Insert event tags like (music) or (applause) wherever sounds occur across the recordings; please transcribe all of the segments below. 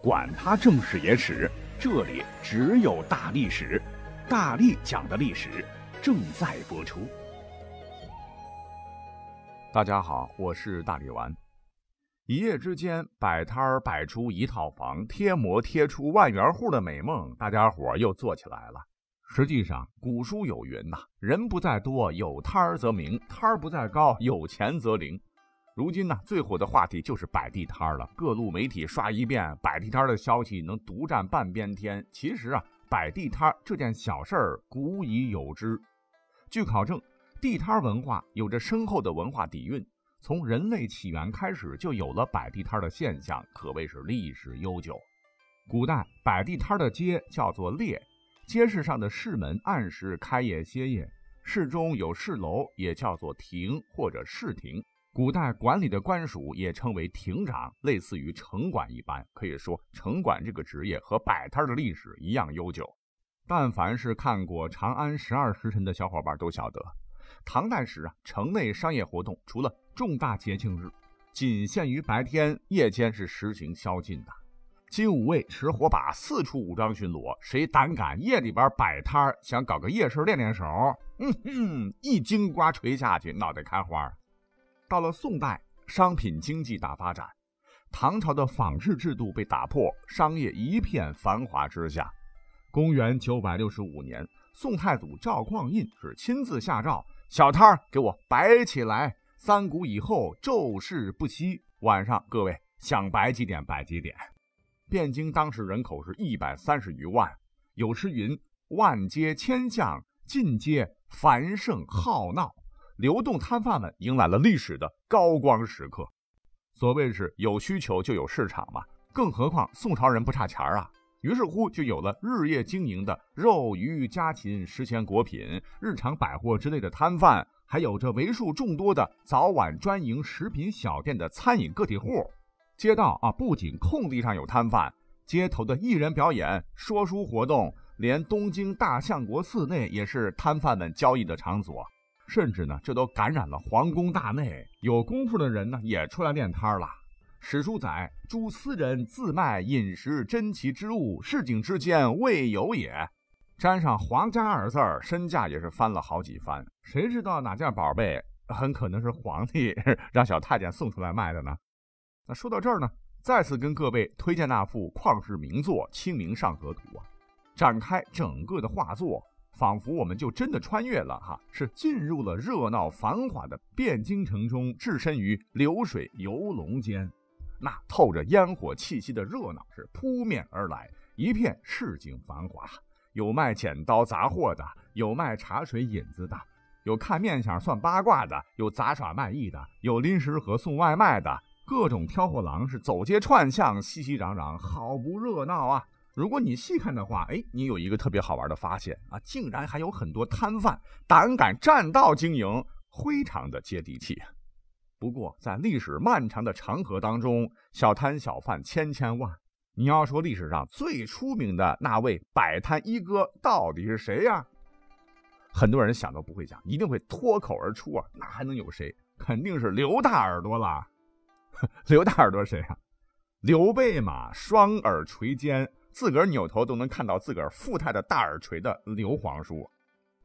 管他正史野史，这里只有大历史，大力讲的历史正在播出。大家好，我是大力丸。一夜之间，摆摊儿摆出一套房，贴膜贴出万元户的美梦，大家伙又做起来了。实际上，古书有云呐：“人不在多，有摊儿则名；摊儿不在高，有钱则灵。”如今呢，最火的话题就是摆地摊了。各路媒体刷一遍摆地摊的消息，能独占半边天。其实啊，摆地摊这件小事儿古已有之。据考证，地摊文化有着深厚的文化底蕴，从人类起源开始就有了摆地摊的现象，可谓是历史悠久。古代摆地摊的街叫做列，街市上的市门按时开业歇业，市中有市楼，也叫做亭或者市亭。古代管理的官署也称为亭长，类似于城管一般。可以说，城管这个职业和摆摊的历史一样悠久。但凡是看过《长安十二时辰》的小伙伴都晓得，唐代时啊，城内商业活动除了重大节庆日，仅限于白天，夜间是实行宵禁的。金吾卫持火把四处武装巡逻，谁胆敢夜里边摆摊想搞个夜市练练手，嗯哼，一金瓜锤下去，脑袋开花。到了宋代，商品经济大发展，唐朝的仿制制度被打破，商业一片繁华之下。公元九百六十五年，宋太祖赵匡胤是亲自下诏：“小摊儿给我摆起来，三鼓以后骤事不息。晚上各位想摆几点摆几点。”汴京当时人口是一百三十余万，有诗云：“万街千巷，尽皆繁盛好闹。”流动摊贩们迎来了历史的高光时刻。所谓是有需求就有市场嘛，更何况宋朝人不差钱啊。于是乎就有了日夜经营的肉鱼家禽、食鲜果品、日常百货之类的摊贩，还有着为数众多的早晚专营食品小店的餐饮个体户。街道啊，不仅空地上有摊贩，街头的艺人表演、说书活动，连东京大相国寺内也是摊贩们交易的场所。甚至呢，这都感染了皇宫大内，有功夫的人呢也出来练摊了。史书载，诸私人自卖饮食珍奇之物，市井之间未有也。沾上“皇家”二字儿，身价也是翻了好几番。谁知道哪件宝贝很可能是皇帝 (laughs) 让小太监送出来卖的呢？那说到这儿呢，再次跟各位推荐那幅旷世名作《清明上河图》啊，展开整个的画作。仿佛我们就真的穿越了哈，是进入了热闹繁华的汴京城中，置身于流水游龙间。那透着烟火气息的热闹是扑面而来，一片市井繁华。有卖剪刀杂货的，有卖茶水引子的，有看面相算八卦的，有杂耍卖艺的，有临时盒送外卖的，各种挑货郎是走街串巷，熙熙攘攘，好不热闹啊！如果你细看的话，哎，你有一个特别好玩的发现啊，竟然还有很多摊贩胆敢占道经营，非常的接地气。不过，在历史漫长的长河当中，小摊小贩千千万。你要说历史上最出名的那位摆摊一哥到底是谁呀？很多人想都不会想，一定会脱口而出啊，那还能有谁？肯定是刘大耳朵了。(laughs) 刘大耳朵谁啊？刘备嘛，双耳垂肩。自个儿扭头都能看到自个儿富态的大耳垂的刘皇叔，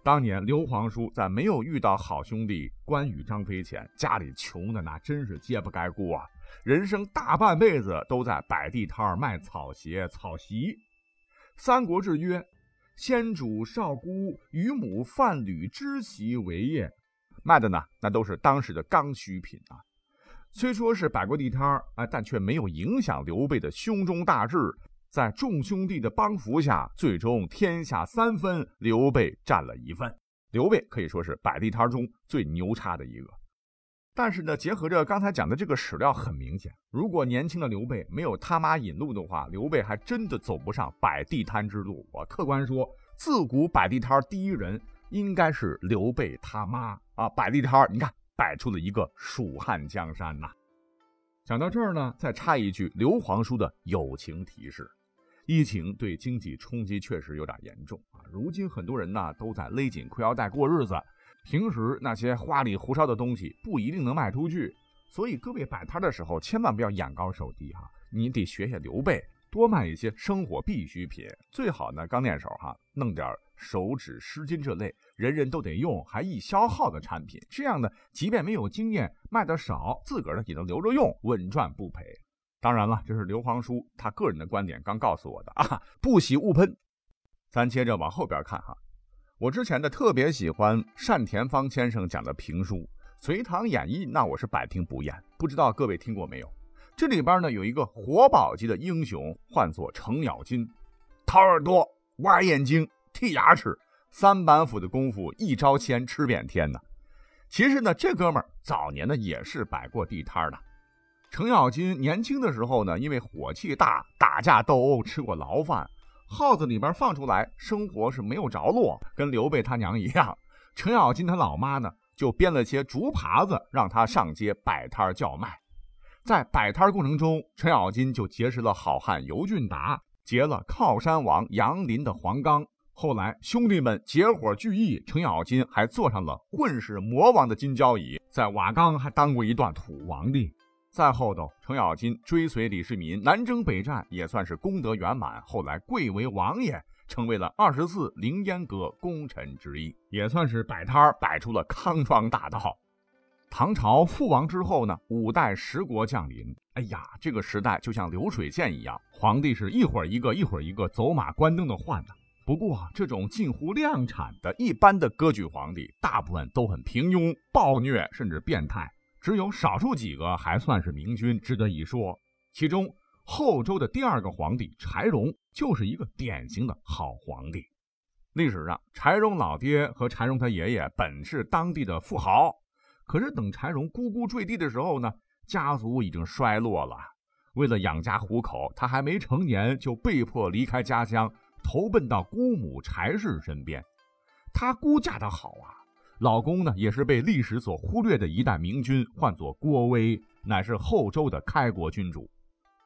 当年刘皇叔在没有遇到好兄弟关羽、张飞前，家里穷的那真是揭不开锅啊！人生大半辈子都在摆地摊儿卖草鞋、草席。《三国志》曰：“先主少姑与母贩履织席为业，卖的呢，那都是当时的刚需品啊。虽说是摆过地摊儿啊，但却没有影响刘备的胸中大志。”在众兄弟的帮扶下，最终天下三分，刘备占了一份。刘备可以说是摆地摊中最牛叉的一个。但是呢，结合着刚才讲的这个史料，很明显，如果年轻的刘备没有他妈引路的话，刘备还真的走不上摆地摊之路。我客观说，自古摆地摊第一人应该是刘备他妈啊！摆地摊你看摆出了一个蜀汉江山呐。讲到这儿呢，再插一句刘皇叔的友情提示。疫情对经济冲击确实有点严重啊！如今很多人呢都在勒紧裤腰带过日子，平时那些花里胡哨的东西不一定能卖出去，所以各位摆摊的时候千万不要眼高手低哈！你得学学刘备，多卖一些生活必需品，最好呢刚练手哈，弄点手指湿巾这类人人都得用还易消耗的产品。这样呢，即便没有经验，卖的少，自个儿呢也能留着用，稳赚不赔。当然了，这是刘皇叔他个人的观点，刚告诉我的 (laughs) 啊，不喜勿喷。咱接着往后边看哈，我之前的特别喜欢单田芳先生讲的评书《隋唐演义》，那我是百听不厌。不知道各位听过没有？这里边呢有一个活宝级的英雄，唤作程咬金，掏耳朵、挖眼睛、剔牙齿，三板斧的功夫，一招鲜吃遍天呢。其实呢，这哥们儿早年呢也是摆过地摊的。程咬金年轻的时候呢，因为火气大，打架斗殴，吃过牢饭。号子里边放出来，生活是没有着落，跟刘备他娘一样。程咬金他老妈呢，就编了些竹耙子，让他上街摆摊叫卖。在摆摊过程中，程咬金就结识了好汉尤俊达，结了靠山王杨林的黄冈。后来兄弟们结伙聚义，程咬金还坐上了混世魔王的金交椅，在瓦岗还当过一段土皇帝。在后头，程咬金追随李世民南征北战，也算是功德圆满。后来贵为王爷，成为了二十四凌烟阁功臣之一，也算是摆摊摆出了康庄大道。唐朝覆亡之后呢，五代十国降临。哎呀，这个时代就像流水线一样，皇帝是一会儿一个，一会儿一个，走马观灯的换呢。不过，这种近乎量产的一般的割据皇帝，大部分都很平庸、暴虐，甚至变态。只有少数几个还算是明君，值得一说。其中，后周的第二个皇帝柴荣就是一个典型的好皇帝。历史上，柴荣老爹和柴荣他爷爷本是当地的富豪，可是等柴荣咕咕坠地的时候呢，家族已经衰落了。为了养家糊口，他还没成年就被迫离开家乡，投奔到姑母柴氏身边。他姑嫁得好啊。老公呢，也是被历史所忽略的一代明君，唤作郭威，乃是后周的开国君主。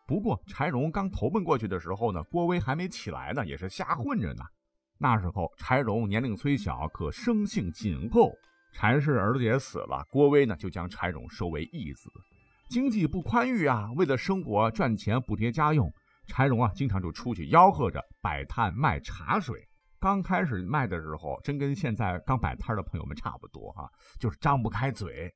不过柴荣刚投奔过去的时候呢，郭威还没起来呢，也是瞎混着呢。那时候柴荣年龄虽小，可生性谨厚。柴氏儿子也死了，郭威呢就将柴荣收为义子。经济不宽裕啊，为了生活赚钱补贴家用，柴荣啊经常就出去吆喝着摆摊卖茶水。刚开始卖的时候，真跟现在刚摆摊的朋友们差不多哈，就是张不开嘴。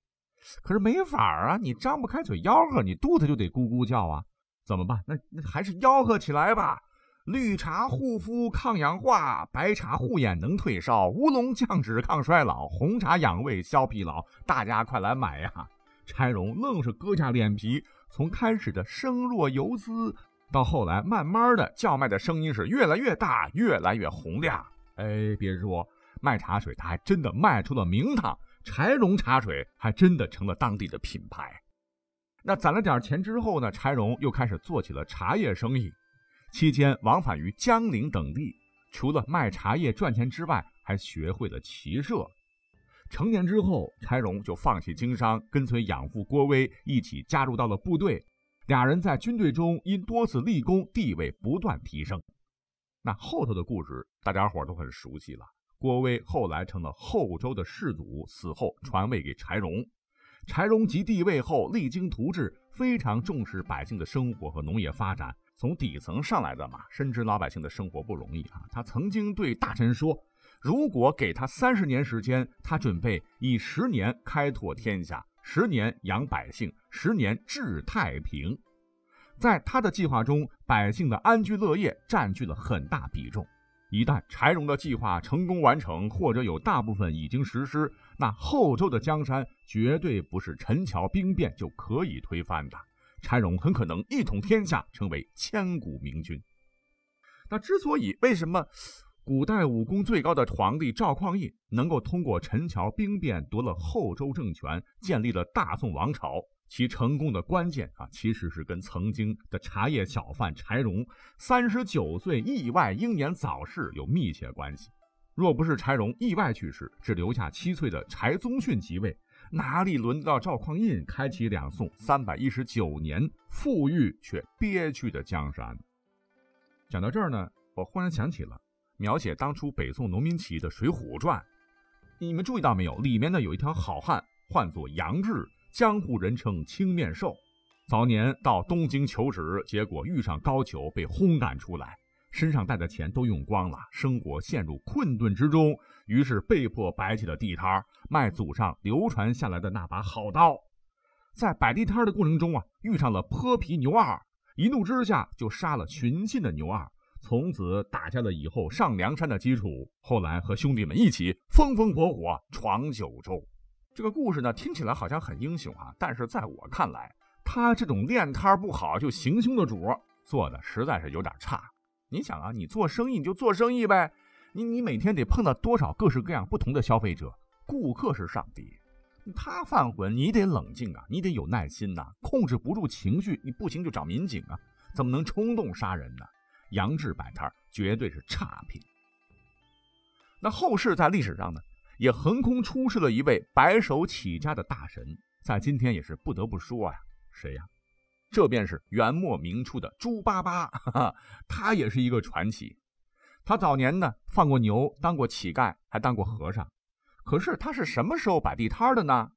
可是没法啊，你张不开嘴吆喝，你肚子就得咕咕叫啊，怎么办？那那还是吆喝起来吧。绿茶护肤抗氧化，白茶护眼能退烧，乌龙降脂抗衰老，红茶养胃消疲劳，大家快来买呀！柴荣愣是割下脸皮，从开始的声若游丝。到后来，慢慢的叫卖的声音是越来越大，越来越洪亮。哎，别说卖茶水，他还真的卖出了名堂，柴荣茶水还真的成了当地的品牌。那攒了点钱之后呢，柴荣又开始做起了茶叶生意，期间往返于江陵等地，除了卖茶叶赚钱之外，还学会了骑射。成年之后，柴荣就放弃经商，跟随养父郭威一起加入到了部队。俩人在军队中因多次立功，地位不断提升。那后头的故事，大家伙都很熟悉了。郭威后来成了后周的世祖，死后传位给柴荣。柴荣即帝位后，励精图治，非常重视百姓的生活和农业发展。从底层上来的嘛，深知老百姓的生活不容易啊。他曾经对大臣说：“如果给他三十年时间，他准备以十年开拓天下。”十年养百姓，十年治太平。在他的计划中，百姓的安居乐业占据了很大比重。一旦柴荣的计划成功完成，或者有大部分已经实施，那后周的江山绝对不是陈桥兵变就可以推翻的。柴荣很可能一统天下，成为千古明君。那之所以为什么？古代武功最高的皇帝赵匡胤能够通过陈桥兵变夺了后周政权，建立了大宋王朝。其成功的关键啊，其实是跟曾经的茶叶小贩柴荣三十九岁意外英年早逝有密切关系。若不是柴荣意外去世，只留下七岁的柴宗训即位，哪里轮得到赵匡胤开启两宋三百一十九年富裕却憋屈的江山？讲到这儿呢，我忽然想起了。描写当初北宋农民起义的《水浒传》，你们注意到没有？里面呢有一条好汉，唤作杨志，江湖人称青面兽。早年到东京求职，结果遇上高俅，被轰赶出来，身上带的钱都用光了，生活陷入困顿之中，于是被迫摆起了地摊卖祖上流传下来的那把好刀。在摆地摊的过程中啊，遇上了泼皮牛二，一怒之下就杀了寻衅的牛二，从此打下了以后上梁山的基础。后来和兄弟们一起风风火火闯九州。这个故事呢，听起来好像很英雄啊，但是在我看来，他这种练摊不好就行凶的主做的实在是有点差。你想啊，你做生意你就做生意呗，你你每天得碰到多少各式各样不同的消费者，顾客是上帝。他犯浑，你得冷静啊，你得有耐心呐，控制不住情绪，你不行就找民警啊，怎么能冲动杀人呢？杨志摆摊绝对是差评。那后世在历史上呢，也横空出世了一位白手起家的大神，在今天也是不得不说呀，谁呀？这便是元末明初的猪八八，哈哈，他也是一个传奇。他早年呢放过牛，当过乞丐，还当过和尚。可是他是什么时候摆地摊的呢？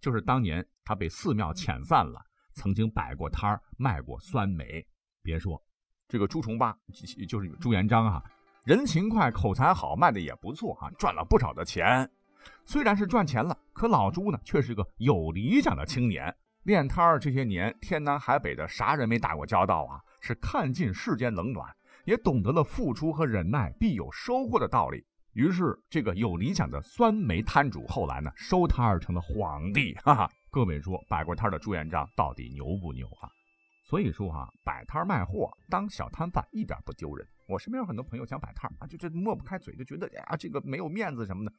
就是当年他被寺庙遣散了，曾经摆过摊卖过酸梅。别说这个朱重八，就是朱元璋啊，人勤快，口才好，卖的也不错啊，赚了不少的钱。虽然是赚钱了，可老朱呢，却是个有理想的青年。练摊儿这些年，天南海北的啥人没打过交道啊？是看尽世间冷暖，也懂得了付出和忍耐必有收获的道理。于是，这个有理想的酸梅摊主后来呢，收摊儿成了皇帝。哈哈，各位说，摆过摊儿的朱元璋到底牛不牛啊？所以说啊，摆摊卖货当小摊贩一点不丢人。我身边有很多朋友想摆摊啊，就这抹不开嘴，就觉得呀，这个没有面子什么的，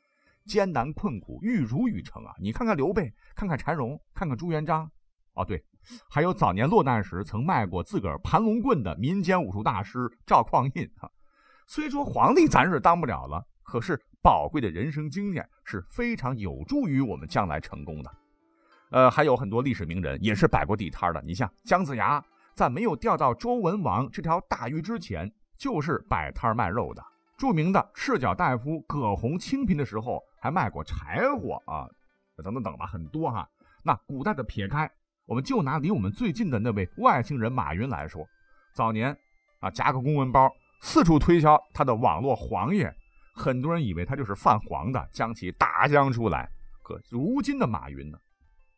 艰难困苦，玉汝于成啊。你看看刘备，看看柴荣，看看朱元璋，哦对，还有早年落难时曾卖过自个儿盘龙棍的民间武术大师赵匡胤哈。虽说皇帝咱是当不了了。可是宝贵的人生经验是非常有助于我们将来成功的。呃，还有很多历史名人也是摆过地摊的。你像姜子牙，在没有钓到周文王这条大鱼之前，就是摆摊卖肉的。著名的赤脚大夫葛洪清贫的时候，还卖过柴火啊，等等等吧，很多哈。那古代的撇开，我们就拿离我们最近的那位外星人马云来说，早年啊夹个公文包，四处推销他的网络黄页。很多人以为他就是泛黄的，将其打将出来。可如今的马云呢，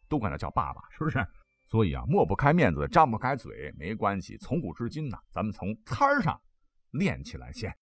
都管他叫爸爸，是不是？所以啊，抹不开面子，张不开嘴，没关系。从古至今呢，咱们从摊儿上练起来先。